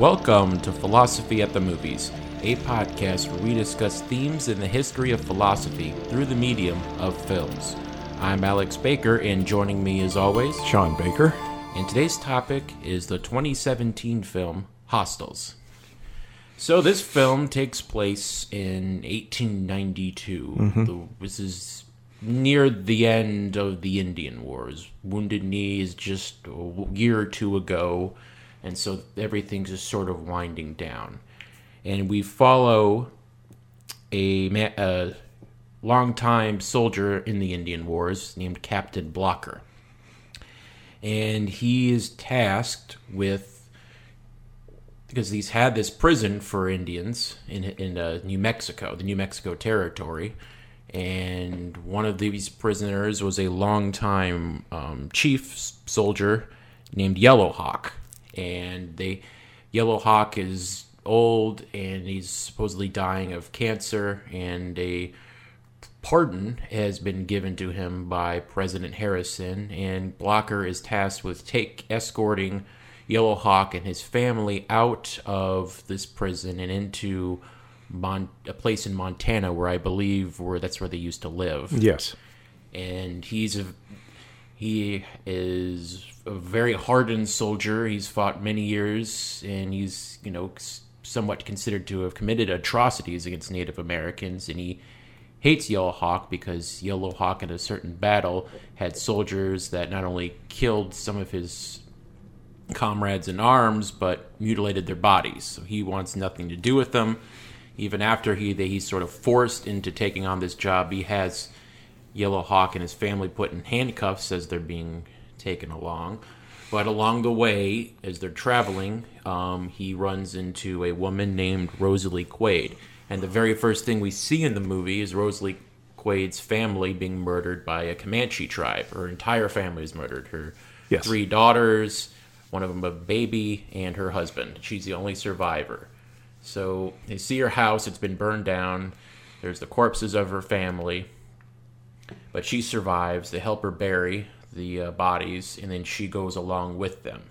Welcome to Philosophy at the Movies, a podcast where we discuss themes in the history of philosophy through the medium of films. I'm Alex Baker, and joining me as always, Sean Baker. And today's topic is the 2017 film Hostiles. So this film takes place in 1892. Mm-hmm. The- this is near the end of the Indian Wars. Wounded Knee is just a year or two ago, and so everything's just sort of winding down. And we follow a, ma- a longtime soldier in the Indian Wars named Captain Blocker. And he is tasked with because he's had this prison for Indians in in uh, New Mexico, the New Mexico territory, and one of these prisoners was a longtime um, chief soldier named Yellow Hawk, and they Yellow Hawk is old and he's supposedly dying of cancer, and a pardon has been given to him by President Harrison, and Blocker is tasked with take escorting Yellow Hawk and his family out of this prison and into Mon- a place in Montana where I believe where that's where they used to live Yes. and he's a he is a very hardened soldier. He's fought many years, and he's you know somewhat considered to have committed atrocities against Native Americans. And he hates Yellow Hawk because Yellow Hawk in a certain battle had soldiers that not only killed some of his comrades in arms, but mutilated their bodies. So he wants nothing to do with them. Even after he he's sort of forced into taking on this job, he has Yellow Hawk and his family put in handcuffs as they're being taken along. But along the way, as they're traveling, um, he runs into a woman named Rosalie Quaid. And the very first thing we see in the movie is Rosalie Quaid's family being murdered by a Comanche tribe. Her entire family is murdered. Her Yes. three daughters, one of them a baby, and her husband. She's the only survivor. So they see her house, it's been burned down. There's the corpses of her family but she survives. They help her bury the uh, bodies, and then she goes along with them.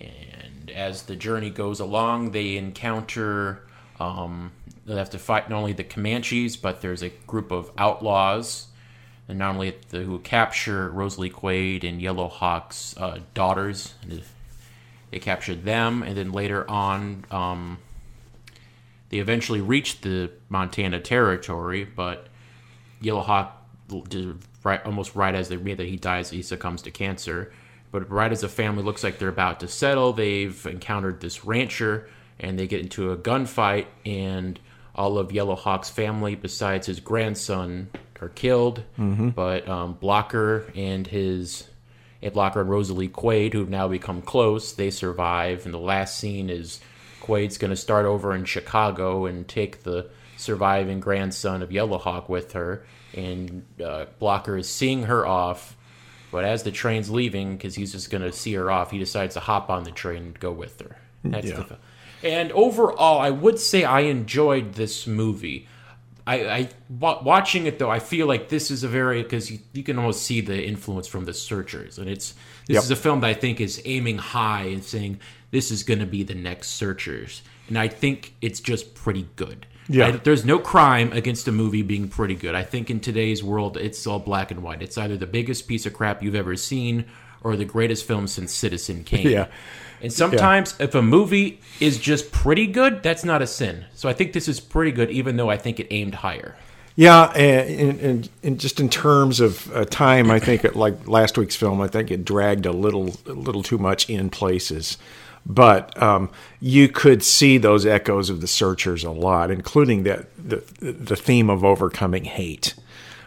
And as the journey goes along, they encounter. Um, they have to fight not only the Comanches, but there's a group of outlaws, and not only the, who capture Rosalie Quaid and Yellow Hawk's uh, daughters. They capture them, and then later on, um, they eventually reach the Montana territory, but Yellow Hawk, did right, almost right as they read that he dies, he succumbs to cancer. But right as the family looks like they're about to settle, they've encountered this rancher, and they get into a gunfight, and all of Yellow Hawk's family, besides his grandson, are killed. But um, Blocker and his and Blocker and Rosalie Quaid, who've now become close, they survive. And the last scene is Quaid's going to start over in Chicago and take the surviving grandson of Yellowhawk with her. And uh, Blocker is seeing her off. But as the train's leaving, because he's just going to see her off, he decides to hop on the train and go with her. That's Yeah. the film. And overall, I would say I enjoyed this movie. I, I watching it though, I feel like this is a very because you, you can almost see the influence from the Searchers, and it's this Yep. is a film that I think is aiming high and saying this is going to be the next Searchers, and I think it's just pretty good. Yeah. I- there's no crime against a movie being pretty good. I think in today's world, it's all black and white. It's either the biggest piece of crap you've ever seen or the greatest film since Citizen Kane. Yeah. And sometimes, if a movie is just pretty good, that's not a sin. So I think this is pretty good, even though I think it aimed higher. Yeah, and, and, and just in terms of uh, time, I think it, like last week's film, I think it dragged a little a little too much in places. But um, you could see those echoes of the Searchers a lot, including that the the theme of overcoming hate.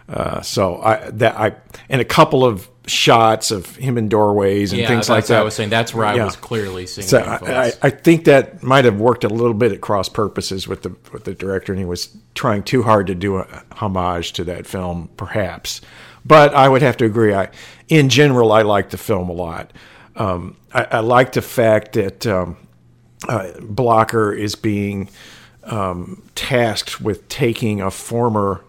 Uh, so I that I and a couple of shots of him in doorways and Yeah, things like that. I was saying. That's where I Yeah. was clearly seeing. So I, I. I think that might have worked a little bit at cross purposes with the with the director, and he was trying too hard to do a homage to that film, perhaps. But I would have to agree. I, in general, I like the film a lot. Um, I, I like the fact that um, uh, Blocker is being um, tasked with taking a former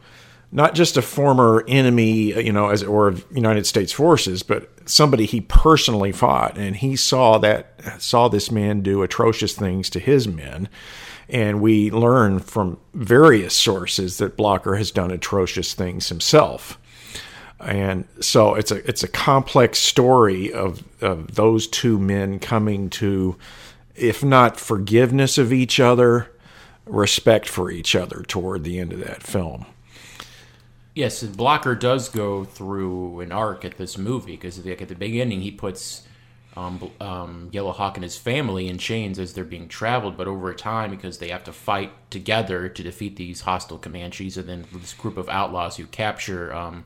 not just a former enemy, you know, as or United States forces, but somebody he personally fought, and he saw that saw this man do atrocious things to his men, and we learn from various sources that Blocker has done atrocious things himself. And so it's a it's a complex story of, of those two men coming to, if not forgiveness of each other, respect for each other toward the end of that film. Yes, Blocker does go through an arc at this movie because like at the beginning he puts um, um, Yellow Hawk and his family in chains as they're being traveled, but over time because they have to fight together to defeat these hostile Comanches, and then this group of outlaws who capture um,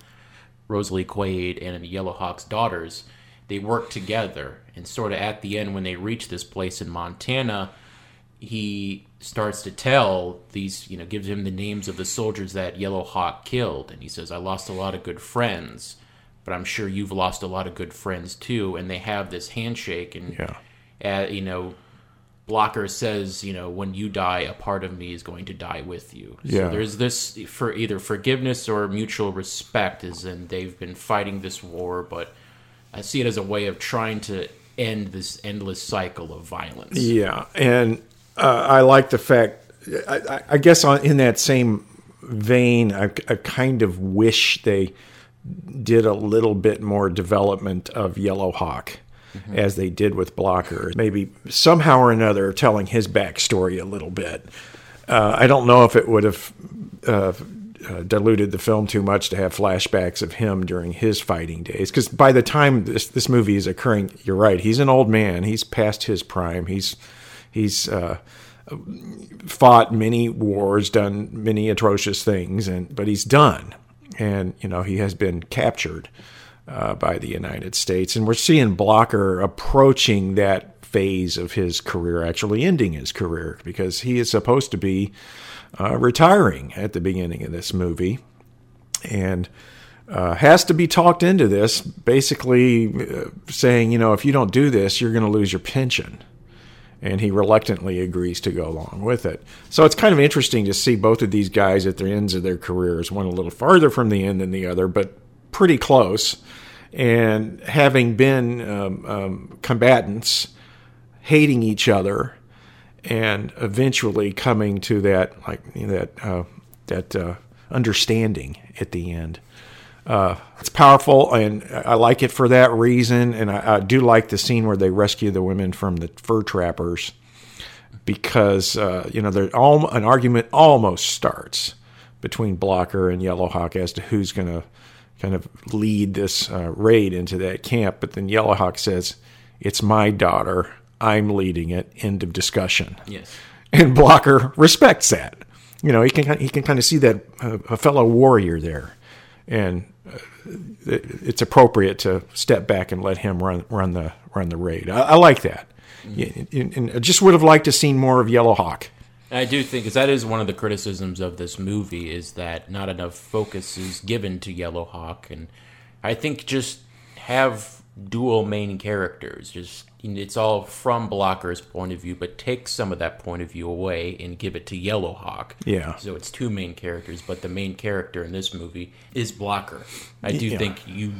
Rosalie Quaid and Yellow Hawk's daughters, they work together, and sort of at the end when they reach this place in Montana, he starts to tell these, you know, gives him the names of the soldiers that Yellow Hawk killed. And he says, I lost a lot of good friends, but I'm sure you've lost a lot of good friends too. And they have this handshake. And, yeah. uh, you know, Blocker says, you know, when you die, a part of me is going to die with you. Yeah. So there's this for either forgiveness or mutual respect, is and they've been fighting this war, but I see it as a way of trying to end this endless cycle of violence. Yeah, and uh, I like the fact. I, I guess on, in that same vein, I, I, kind of wish they did a little bit more development of Yellow Hawk. Mm-hmm. As they did with Blocker, maybe somehow or another telling his backstory a little bit. Uh, I don't know if it would have uh, uh, diluted the film too much to have flashbacks of him during his fighting days. Because by the time this this movie is occurring, you're right. He's an old man. He's past his prime. He's He's uh, fought many wars, done many atrocious things, and but he's done, and you know he has been captured uh, by the United States, and we're seeing Blocker approaching that phase of his career, actually ending his career because he is supposed to be uh, retiring at the beginning of this movie, and. Uh, has to be talked into this, basically uh, saying, you know, if you don't do this, you're going to lose your pension and he reluctantly agrees to go along with it. So it's kind of interesting to see both of these guys at the ends of their careers, one a little farther from the end than the other, but pretty close. And having been um, um, combatants, hating each other, and eventually coming to that like that uh, that uh, understanding at the end. Uh, it's powerful, and I like it for that reason. And I, I, do like the scene where they rescue the women from the fur trappers because uh, you know all an argument almost starts between Blocker and Yellowhawk as to who's going to kind of lead this uh, raid into that camp. But then Yellowhawk says, "It's my daughter. I'm leading it." End of discussion. Yes. And Blocker respects that. You know, he can he can kind of see that uh, a fellow warrior there and uh, it's appropriate to step back and let him run run the run the raid. I, I like that, mm-hmm. and I just would have liked to seen more of Yellow Hawk. I do think because that is one of the criticisms of this movie is that not enough focus is given to Yellow Hawk, and I think just have dual main characters. Just it's all from Blocker's point of view, but take some of that point of view away and give it to Yellow Hawk. Yeah. So it's two main characters, but the main character in this movie is Blocker. I do yeah. think you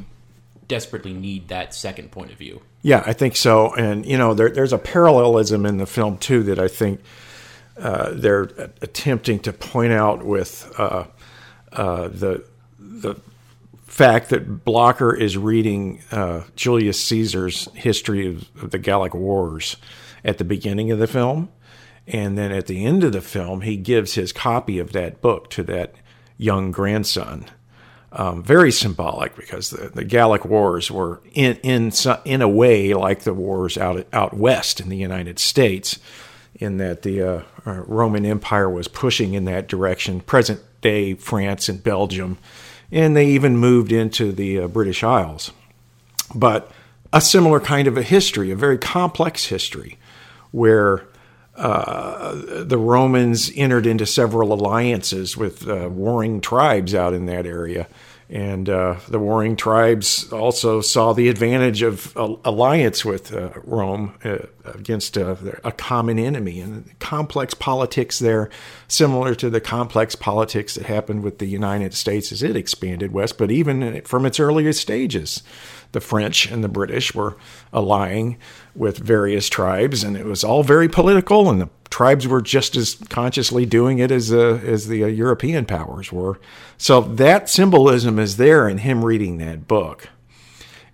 desperately need that second point of view. Yeah, I think so. And you know, there, there's a parallelism in the film too that I think uh, they're attempting to point out with uh, uh, the the fact that Blocker is reading uh, Julius Caesar's history of, of, the Gallic Wars at the beginning of the film. And then at the end of the film, he gives his copy of that book to that young grandson. Um, very symbolic because the, the Gallic Wars were in, in, in a way like the wars out, out west in the United States, in that the uh, uh Roman Empire was pushing in that direction, present day France and Belgium and they even moved into the uh, British Isles. But a similar kind of a history, a very complex history, where uh, the Romans entered into several alliances with uh, warring tribes out in that area. And uh, the warring tribes also saw the advantage of uh, alliance with uh, Rome uh, against uh, a common enemy, and complex politics there, similar to the complex politics that happened with the United States as it expanded west. But even from its earliest stages, the French and the British were allying with various tribes, and it was all very political, and the tribes were just as consciously doing it as uh, as the uh, European powers were. So that symbolism is there in him reading that book,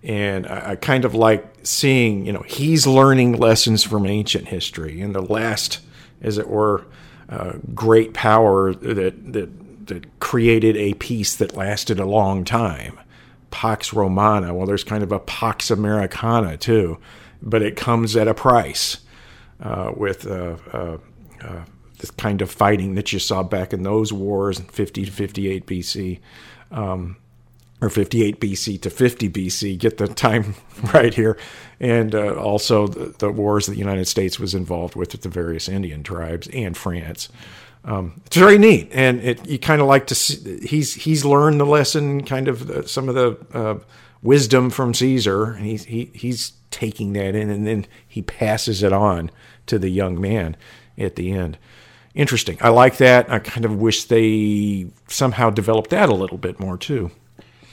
and I, I kind of like seeing you know he's learning lessons from ancient history, and the last, as it were, uh, great power that that that created a peace that lasted a long time. Pax Romana. Well, there's kind of a Pax Americana too, but it comes at a price uh, with uh, uh, uh, this kind of fighting that you saw back in those wars in 50 to 58 BC. Um, or 58 BC to 50 BC, get the time right here, and uh, also the, the, wars that the United States was involved with with the various Indian tribes and France. Um, it's very neat, and it, you kind of like to see he's he's learned the lesson, kind of the, some of the uh, wisdom from Caesar, and he's he, he's taking that in, and then he passes it on to the young man at the end. Interesting. I like that. I kind of wish they somehow developed that a little bit more too.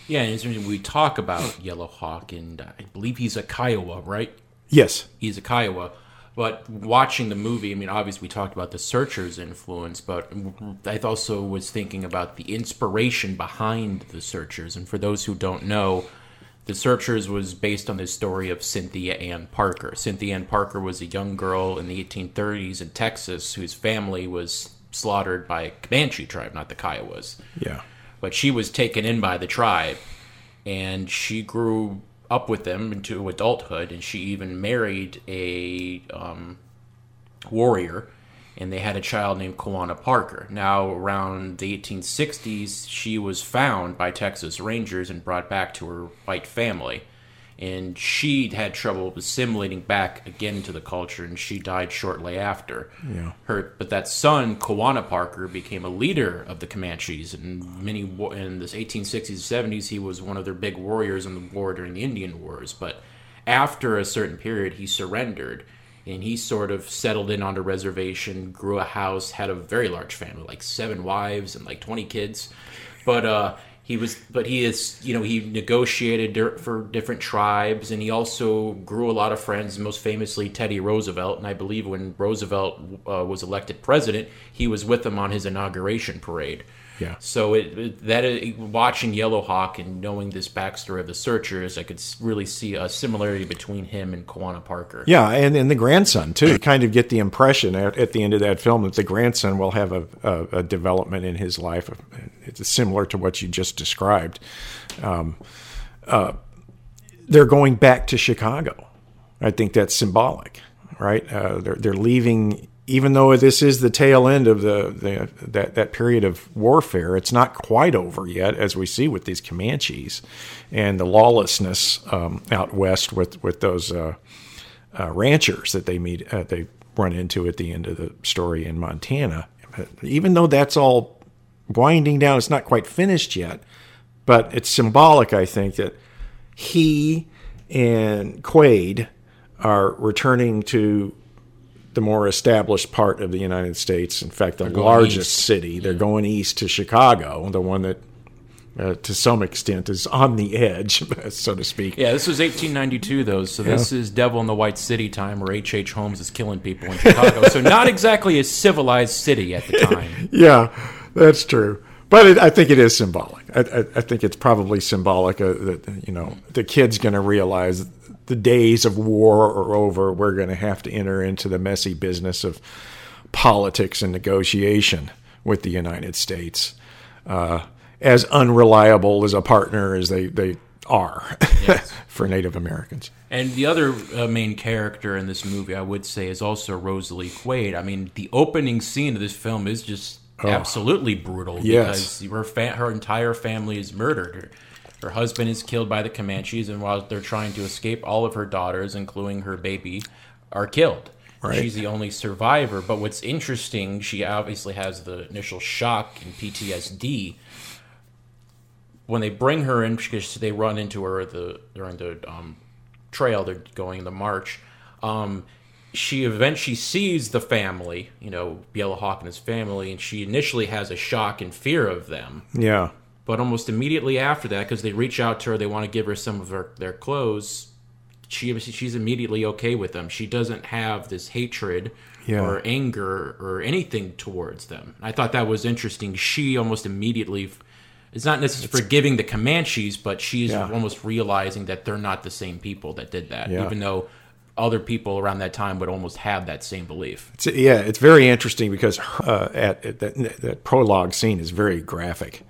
Yeah, and we talk about Yellow Hawk, and I believe he's a Kiowa, right? Yes, he's a Kiowa. But watching the movie, I mean, obviously we talked about the Searchers' influence, but I also was thinking about the inspiration behind the Searchers. And for those who don't know, the Searchers was based on the story of Cynthia Ann Parker. Cynthia Ann Parker was a young girl in the 1830s in Texas whose family was slaughtered by a Comanche tribe, not the Kiowas. Yeah. But she was taken in by the tribe, and she grew up with them into adulthood, and she even married a um, warrior and they had a child named Quanah Parker. Now, around the 1860s, she was found by Texas Rangers and brought back to her white family. And she had trouble assimilating back again to the culture, and she died shortly after. Yeah. Her, but that son, Quanah Parker, became a leader of the Comanches, and many in the 1860s and 70s, he was one of their big warriors in the war during the Indian Wars. But after a certain period, he surrendered and he sort of settled in on a reservation, grew a house, had a very large family, like seven wives and like twenty kids. But uh, he was, but he is, you know, he negotiated for different tribes, and he also grew a lot of friends. Most famously, Teddy Roosevelt, and I believe when Roosevelt uh, was elected president, he was with him on his inauguration parade. Yeah. So it, it, that is, watching Yellow Hawk and knowing this backstory of the Searchers, I could really see a similarity between him and Quanah Parker. Yeah, and, and the grandson too. You kind of get the impression at, at the end of that film that the grandson will have a, a, a development in his life. It's similar to what you just described. Um, uh, they're going back to Chicago. I think that's symbolic, right? Uh, they're they're leaving even though this is the tail end of the, the, that that period of warfare, it's not quite over yet, as we see with these Comanches and the lawlessness um, out west with with those uh, uh, ranchers that they meet uh, they run into at the end of the story in Montana. Even though that's all winding down, it's not quite finished yet, but it's symbolic, I think, that he and Quaid are returning to the more established part of the United States. In fact, the largest city. They're going east to Chicago, the one that, uh, to some extent, is on the edge, so to speak. Yeah, this was 1892, though, so yeah. this is Devil in the White City time, where H.H. H. Holmes is killing people in Chicago. so not exactly a civilized city at the time. yeah, that's true. But it, I think it is symbolic. I, I, I think it's probably symbolic uh, that you know the kid's going to realize the days of war are over. We're going to have to enter into the messy business of politics and negotiation with the United States. Uh, as unreliable as a partner as they, they are yes. for Native Americans. And the other uh, main character in this movie, I would say, is also Rosalie Quaid. I mean, the opening scene of this film is just oh. absolutely brutal yes. because her, fa- her entire family is murdered. Her husband is killed by the Comanches, and while they're trying to escape, all of her daughters, including her baby, are killed. Right. She's the only survivor. But what's interesting, she obviously has the initial shock and PTSD. when they bring her in, because they run into her the during the um, trail, they're going in the march. Um, she eventually sees the family, you know, Yellowhawk and his family, and she initially has a shock and fear of them. Yeah. But almost immediately after that, because they reach out to her, they want to give her some of her, their clothes. She she's immediately okay with them. She doesn't have this hatred Yeah. or anger or anything towards them. I thought that was interesting. She almost immediately. It's not necessarily forgiving the Comanches, but she's Yeah. almost realizing that they're not the same people that did that, Yeah. even though other people around that time would almost have that same belief. It's, yeah, it's very interesting because uh, at, at that, that prologue scene is very graphic,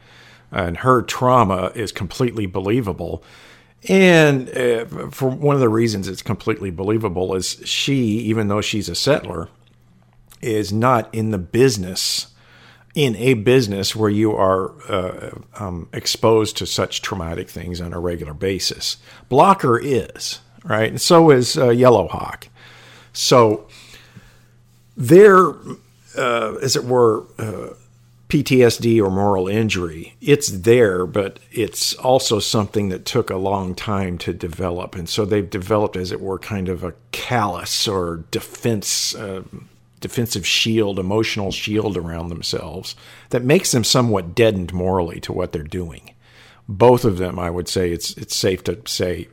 and her trauma is completely believable. And uh, for one of the reasons it's completely believable is she, even though she's a settler, is not in the business, in a business where you are uh, um, exposed to such traumatic things on a regular basis. Blocker is right, and so is uh, Yellowhawk. So their, uh, as it were, uh, PTSD or moral injury, it's there, but it's also something that took a long time to develop. And so they've developed, as it were, kind of a callous or defense, uh, defensive shield, emotional shield around themselves that makes them somewhat deadened morally to what they're doing. Both of them, I would say, it's it's safe to say,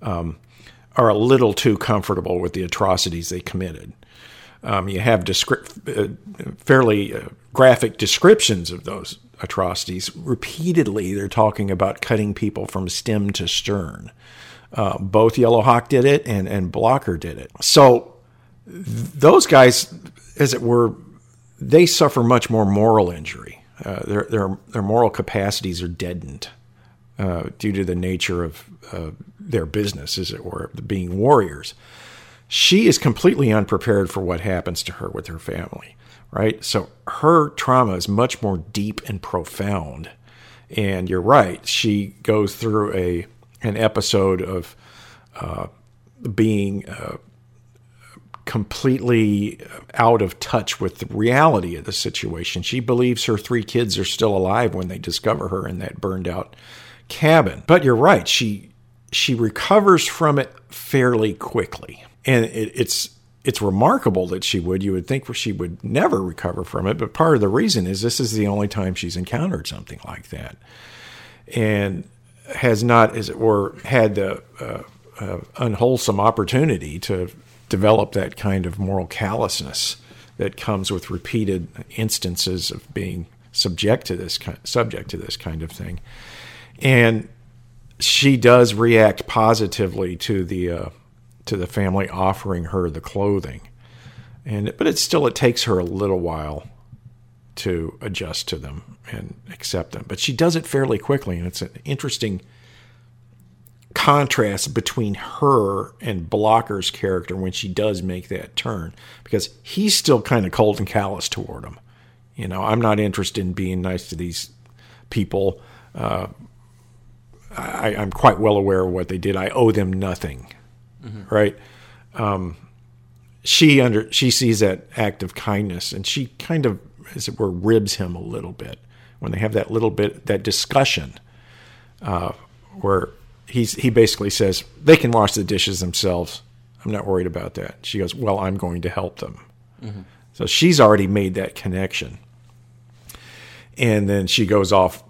um, are a little too comfortable with the atrocities they committed. Um, you have descript, uh, fairly uh, graphic descriptions of those atrocities. Repeatedly, they're talking about cutting people from stem to stern. Uh, both Yellowhawk did it, and and Blocker did it. So th- those guys, as it were, they suffer much more moral injury. Uh, their their their moral capacities are deadened uh, due to the nature of their business, as it were, being warriors she is completely unprepared for what happens to her with her family, right? So her trauma is much more deep and profound. And you're right, she goes through a an episode of uh, being uh, completely out of touch with the reality of the situation. She believes her three kids are still alive when they discover her in that burned out cabin. But you're right, she she recovers from it fairly quickly and it, it's it's remarkable that she would. You would think she would never recover from it, but part of the reason is this is the only time she's encountered something like that, and has not, as it were, had the uh, uh, unwholesome opportunity to develop that kind of moral callousness that comes with repeated instances of being subject to this kind, subject to this kind of thing, and she does react positively to the uh, to the family offering her the clothing. And but it still it takes her a little while to adjust to them and accept them. But she does it fairly quickly and it's an interesting contrast between her and Blocker's character when she does make that turn because he's still kind of cold and callous toward him. You know, I'm not interested in being nice to these people. Uh, I, I'm quite well aware of what they did. I owe them nothing mm-hmm. right? Um, she under she sees that act of kindness, and she kind of, as it were, ribs him a little bit when they have that little bit that discussion, uh, where he's he basically says they can wash the dishes themselves. I'm not worried about that. She goes, well, I'm going to help them. Mm-hmm. So she's already made that connection, and then she goes off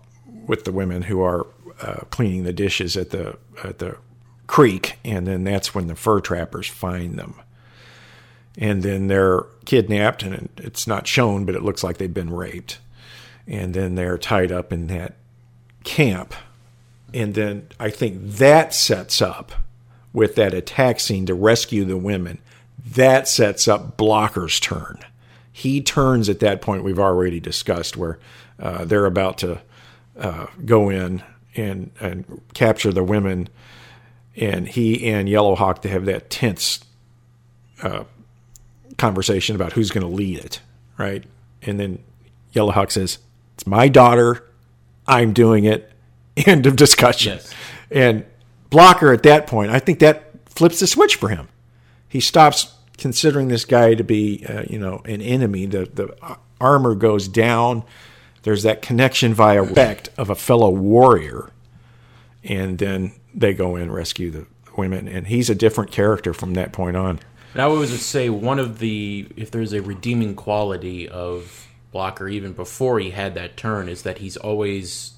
with the women who are uh, cleaning the dishes at the at the creek, and then that's when the fur trappers find them. And then they're kidnapped, and it's not shown, but it looks like they've been raped. And then they're tied up in that camp. And then I think that sets up with that attack scene to rescue the women. That sets up Blocker's turn. He turns at that point we've already discussed, where uh, they're about to uh, go in and, and capture the women and he and Yellowhawk to have that tense uh, conversation about who's going to lead it, right? And then Yellowhawk says, "It's my daughter. I'm doing it." End of discussion. Yes. And Blocker at that point, I think that flips the switch for him. He stops considering this guy to be, uh, you know, an enemy. The the armor goes down. there's that connection via respect of a fellow warrior, and then they go in and rescue the women, and he's a different character from that point on. And I would always say one of the if there's a redeeming quality of Blocker even before he had that turn is that he's always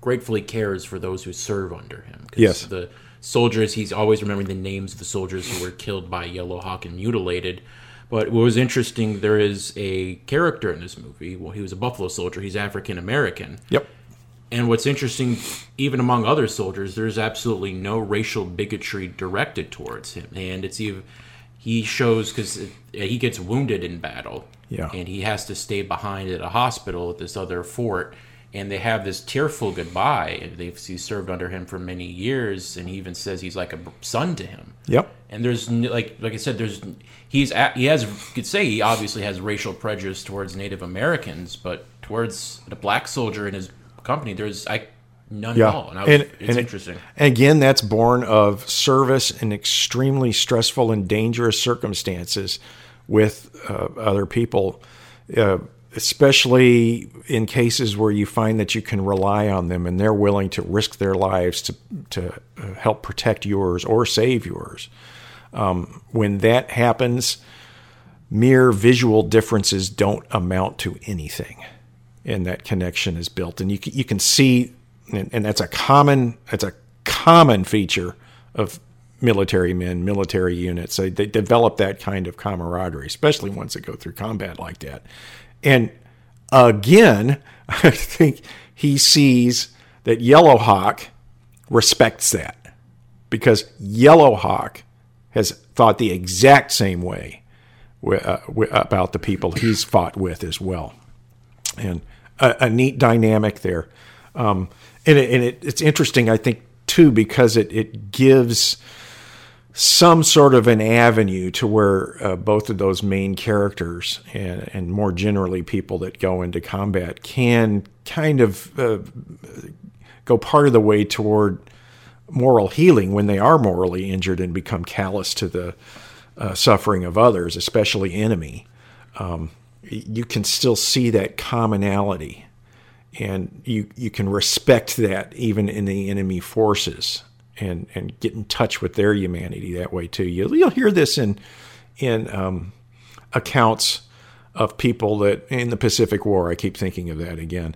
gratefully cares for those who serve under him. Yes. the soldiers he's always remembering the names of the soldiers who were killed by Yellow Hawk and mutilated. But what was interesting, there is a character in this movie. Well, he was a Buffalo soldier. He's African American. Yep. And what's interesting, even among other soldiers, there's absolutely no racial bigotry directed towards him, and it's even he shows because uh, he gets wounded in battle, Yeah. and he has to stay behind at a hospital at this other fort, and they have this tearful goodbye. And they've he served under him for many years, and he even says he's like a son to him. Yep. And there's like like I said, there's he's he has you could say he obviously has racial prejudice towards Native Americans, but towards a black soldier in his company, there's I none Yeah. at all. And, I was, And- it's and interesting. And again, that's born of service in extremely stressful and dangerous circumstances with uh, other people, uh, especially in cases where you find that you can rely on them and they're willing to risk their lives to, to uh, help protect yours or save yours. Um, when that happens, mere visual differences don't amount to anything and that connection is built. And you you can see and, and that's a common that's a common feature of military men military units. They, they develop that kind of camaraderie especially once they go through combat like that. And again i think he sees that yellowhawk respects that because yellowhawk has thought the exact same way uh, about the people he's fought with as well and a, a neat dynamic there. Um, and it, and it, it's interesting, I think, too, because it, it gives some sort of an avenue to where uh, both of those main characters and, and more generally people that go into combat can kind of uh, go part of the way toward moral healing when they are morally injured and become callous to the uh, suffering of others, especially enemy you can still see that commonality and you you can respect that even in the enemy forces and and get in touch with their humanity that way too. You'll, you'll hear this in in um, accounts of people that in the Pacific War I keep thinking of that again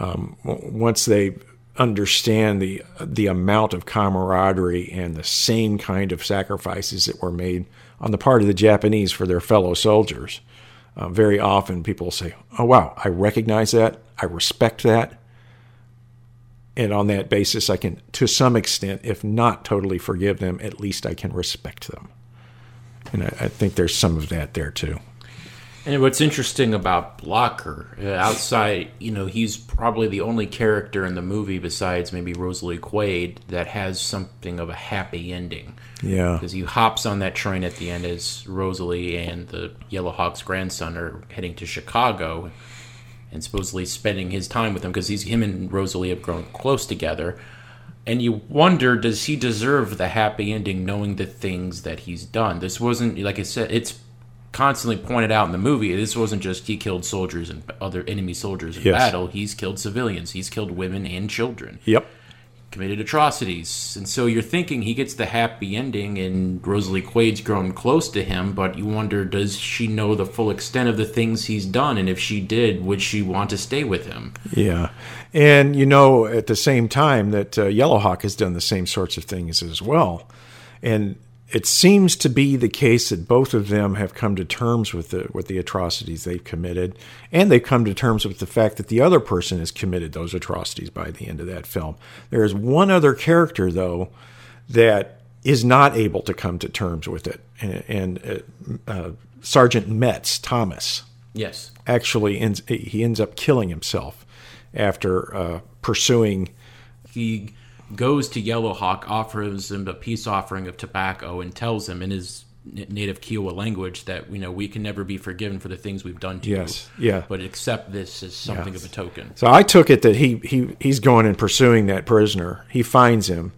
um, once they understand the the amount of camaraderie and the same kind of sacrifices that were made on the part of the Japanese for their fellow soldiers uh, very often people say, "Oh wow, I recognize that. I respect that." And on that basis, I can, to some extent, if not totally forgive them, at least I can respect them. And I, I think there's some of that there too. And what's interesting about Blocker, uh, outside, you know, he's probably the only character in the movie besides maybe Rosalie Quaid that has something of a happy ending. Yeah. Because he hops on that train at the end as Rosalie and the Yellow Hawk's grandson are heading to Chicago and supposedly spending his time with him because he's him and Rosalie have grown close together. And you wonder, does he deserve the happy ending knowing the things that he's done? This wasn't, like I said, it's constantly pointed out in the movie. This wasn't just he killed soldiers and other enemy soldiers in Yes. battle. He's killed civilians. He's killed women and children Yep. committed atrocities. And so you're thinking he gets the happy ending and Rosalie Quaid's grown close to him, but you wonder does she know the full extent of the things he's done? And if she did, would she want to stay with him? Yeah. And you know, at the same time, that uh, Yellowhawk has done the same sorts of things as well. And it seems to be the case that both of them have come to terms with the with the atrocities they've committed, and they've come to terms with the fact that the other person has committed those atrocities by the end of that film. There is one other character though that is not able to come to terms with it, and, and uh, uh, Sergeant Metz Thomas Yes. actually ends he ends up killing himself after uh, pursuing He goes to Yellow Hawk, offers him a peace offering of tobacco, and tells him in his native Kiowa language that you know we can never be forgiven for the things we've done to Yes, you. yeah. But accept this as something Yes. of a token. So I took it that he he he's going and pursuing that prisoner. He finds him,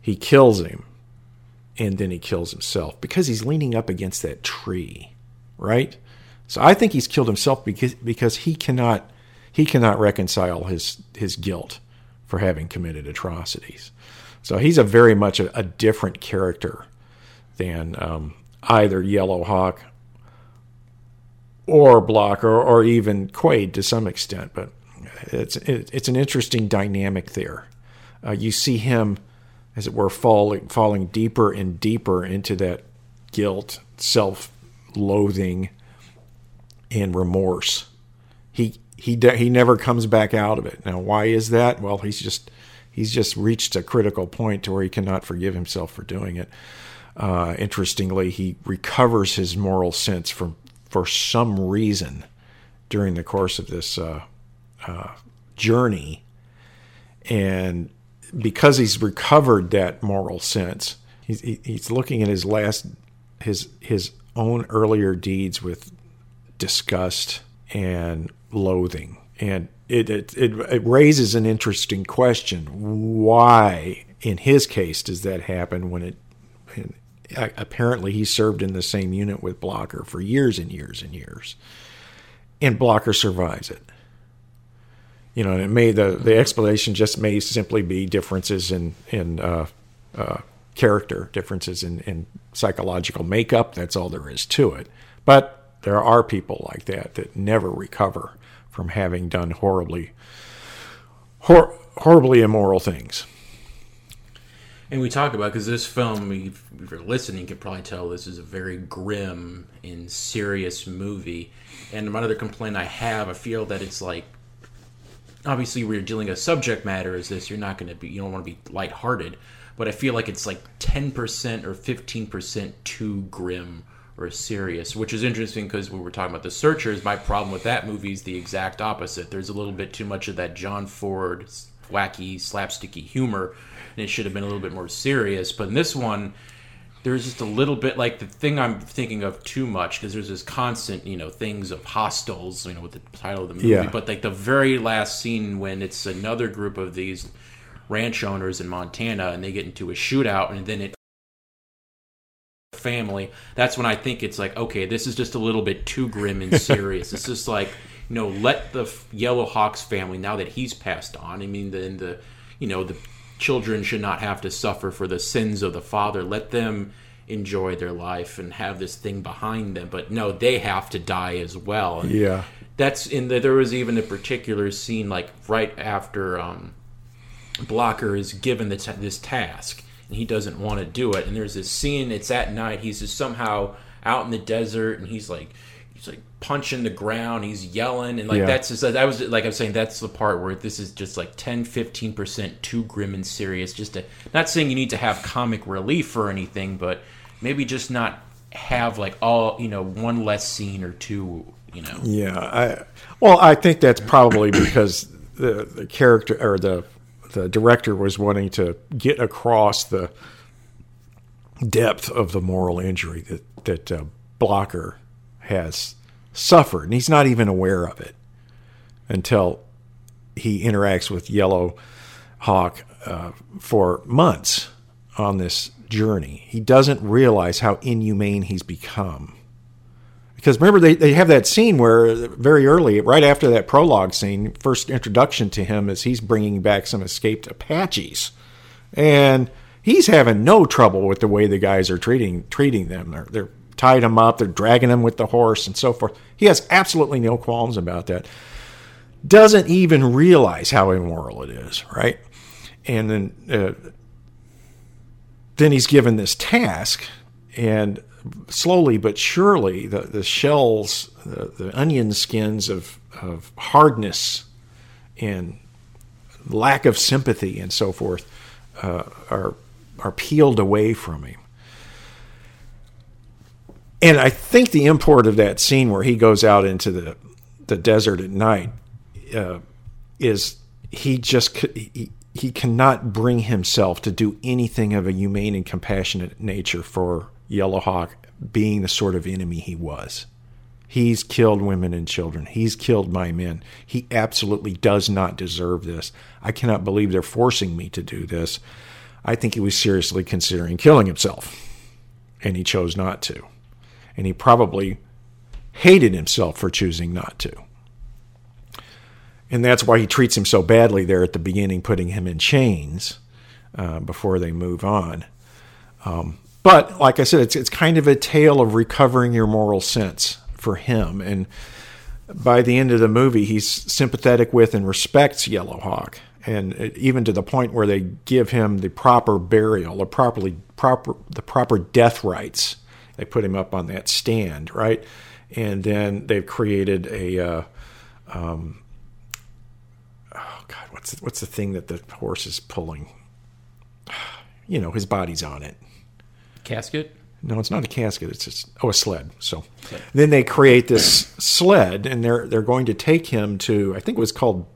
he kills him, and then he kills himself because he's leaning up against that tree, right? So I think he's killed himself because because he cannot he cannot reconcile his his guilt for having committed atrocities. So he's a very much a, a different character than um, either Yellow Hawk or Blocker or even Quaid to some extent. But it's it, it's an interesting dynamic there. Uh, you see him, as it were, falling falling deeper and deeper into that guilt, self-loathing, and remorse. He he he never comes back out of it. Now, why is that? Well, he's just he's just reached a critical point to where he cannot forgive himself for doing it. Uh, interestingly, he recovers his moral sense from for some reason during the course of this uh, uh, journey, and because he's recovered that moral sense, he's he's looking at his last his his own earlier deeds with disgust and loathing, and it it, it, it raises an interesting question: Why, in his case, does that happen when it? apparently, he served in the same unit with Blocker for years and years and years, and Blocker survives it. You know, and it may the the explanation just may simply be differences in in uh, uh, character, differences in, in psychological makeup. That's all there is to it. But there are people like that that never recover from having done horribly, hor- horribly immoral things. And we talk about because this film, if you're listening, you can probably tell this is a very grim and serious movie. And one other complaint I have, I feel that it's like, obviously, we're dealing a subject matter as this. You're not going to be, you don't want to be lighthearted, but I feel like it's like 10% or 15% too grim or serious, which is interesting because we were talking about The Searchers. My problem with that movie is the exact opposite. There's a little bit too much of that John Ford wacky, slapsticky humor, and it should have been a little bit more serious. But in this one, there's just a little bit like the thing I'm thinking of too much because there's this constant, you know, things of hostiles, you know, with the title of the movie. Yeah. But like the very last scene when it's another group of these ranch owners in Montana and they get into a shootout and then it family that's when i think it's like okay this is just a little bit too grim and serious. It's just like you know let the yellow hawks family now that he's passed on i mean then the you know the children should not have to suffer for the sins of the father. Let them enjoy their life and have this thing behind them. But no they have to die as well. And Yeah. that's in the there was even a particular scene like right after um blocker is given the t- this task and he doesn't want to do it and there's this scene it's at night he's just somehow out in the desert and he's like he's like punching the ground he's yelling and like Yeah. that's just that was like i'm saying that's the part where this is just like 10 15% too grim and serious just to not saying you need to have comic relief or anything but maybe just not have like all you know one less scene or two you know Yeah, I well, I think that's probably because the the character or the the director was wanting to get across the depth of the moral injury that that uh, Blocker has suffered, and he's not even aware of it until he interacts with Yellow Hawk uh, for months on this journey. He doesn't realize how inhumane he's become because remember they, they have that scene where very early right after that prologue scene first introduction to him is he's bringing back some escaped apaches. And he's having no trouble with the way the guys are treating treating them. They're, they're tied him up they're dragging him with the horse and so forth. He has absolutely no qualms about that. Doesn't even realize how immoral it is right? And then uh, then he's given this task and slowly but surely the, the shells the, the onion skins of, of hardness and lack of sympathy and so forth uh, are are peeled away from him. And I think the import of that scene where he goes out into the the desert at night uh, is he just he, he cannot bring himself to do anything of a humane and compassionate nature for Yellowhawk being the sort of enemy he was. He's killed women and children. He's killed my men. He absolutely does not deserve this. I cannot believe they're forcing me to do this. I think he was seriously considering killing himself, and he chose not to. And he probably hated himself for choosing not to. and that's why he treats him so badly there at the beginning, putting him in chains uh, before they move on. Um, but like I said, it's it's kind of a tale of recovering your moral sense for him, and by the end of the movie, he's sympathetic with and respects Yellowhawk, and even to the point where they give him the proper burial, or properly proper the proper death rites. They put him up on that stand, right, and then they've created a. Uh, um, oh God, what's what's the thing that the horse is pulling? You know, his body's on it. Casket. No, it's not a casket. It's just oh, a sled. So sled. then they create this sled, and they're they're going to take him to I think it was called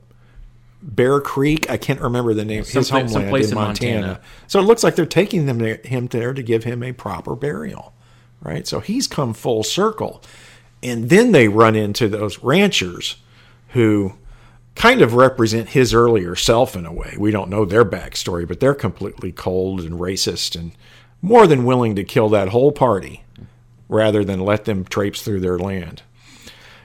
Bear Creek. I can't remember the name. His homeland in, in Montana. Montana. So it looks like they're taking them to, him there to give him a proper burial, right? So he's come full circle, and then they run into those ranchers who kind of represent his earlier self in a way. We don't know their backstory, but they're completely cold and racist and more than willing to kill that whole party rather than let them traipse through their land.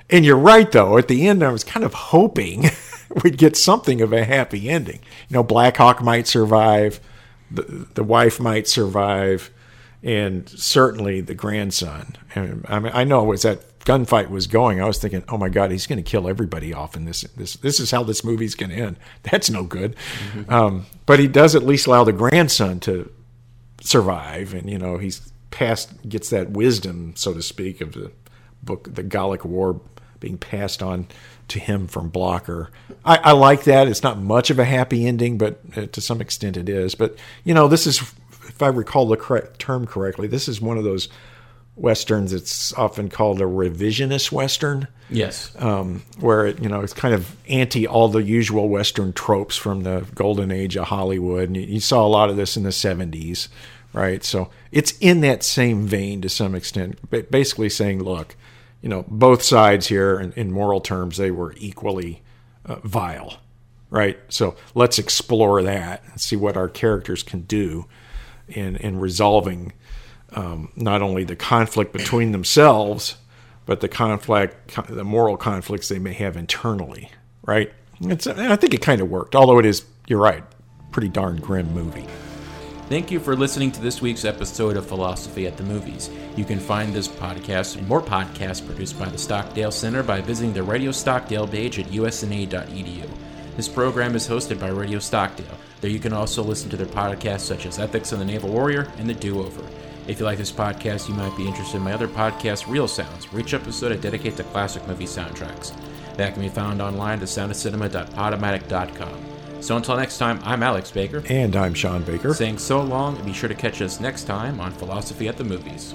And you're right, though. At the end, I was kind of hoping we'd get something of a happy ending. You know, Black Hawk might survive, the, the wife might survive, and certainly the grandson. And I mean, I know as that gunfight was going, I was thinking, "Oh my God, he's going to kill everybody off in this. This this is how this movie's going to end. That's no good." Mm-hmm. Um, but he does at least allow the grandson to survive, and you know he's passed gets that wisdom, so to speak, of the book, the Gallic War, being passed on to him from Blocker. I, I like that. It's not much of a happy ending, but uh, to some extent it is. But you know, this is, if I recall the correct term correctly, this is one of those westerns. It's often called a revisionist western. Yes. Um, where it, you know it's kind of anti all the usual western tropes from the golden age of Hollywood, and you, you saw a lot of this in the '70s, right? So it's in that same vein to some extent, but basically saying, look, you know, both sides here, in, in moral terms, they were equally uh, vile, right? So let's explore that and see what our characters can do in in resolving um, not only the conflict between themselves, but the conflict, the moral conflicts they may have internally, right? It's, I think it kind of worked, although it is, you're right, pretty darn grim movie. Thank you for listening to this week's episode of Philosophy at the Movies. You can find this podcast and more podcasts produced by the Stockdale Center by visiting the Radio Stockdale page at usna.edu. This program is hosted by Radio Stockdale. There you can also listen to their podcasts such as Ethics of the Naval Warrior and The Do Over. If you like this podcast, you might be interested in my other podcast, Real Sounds, where each episode I dedicate to classic movie soundtracks. That can be found online at soundofcinema.podomatic.com. So until next time, I'm Alex Baker. And I'm Sean Baker. Saying so long, and be sure to catch us next time on Philosophy at the Movies.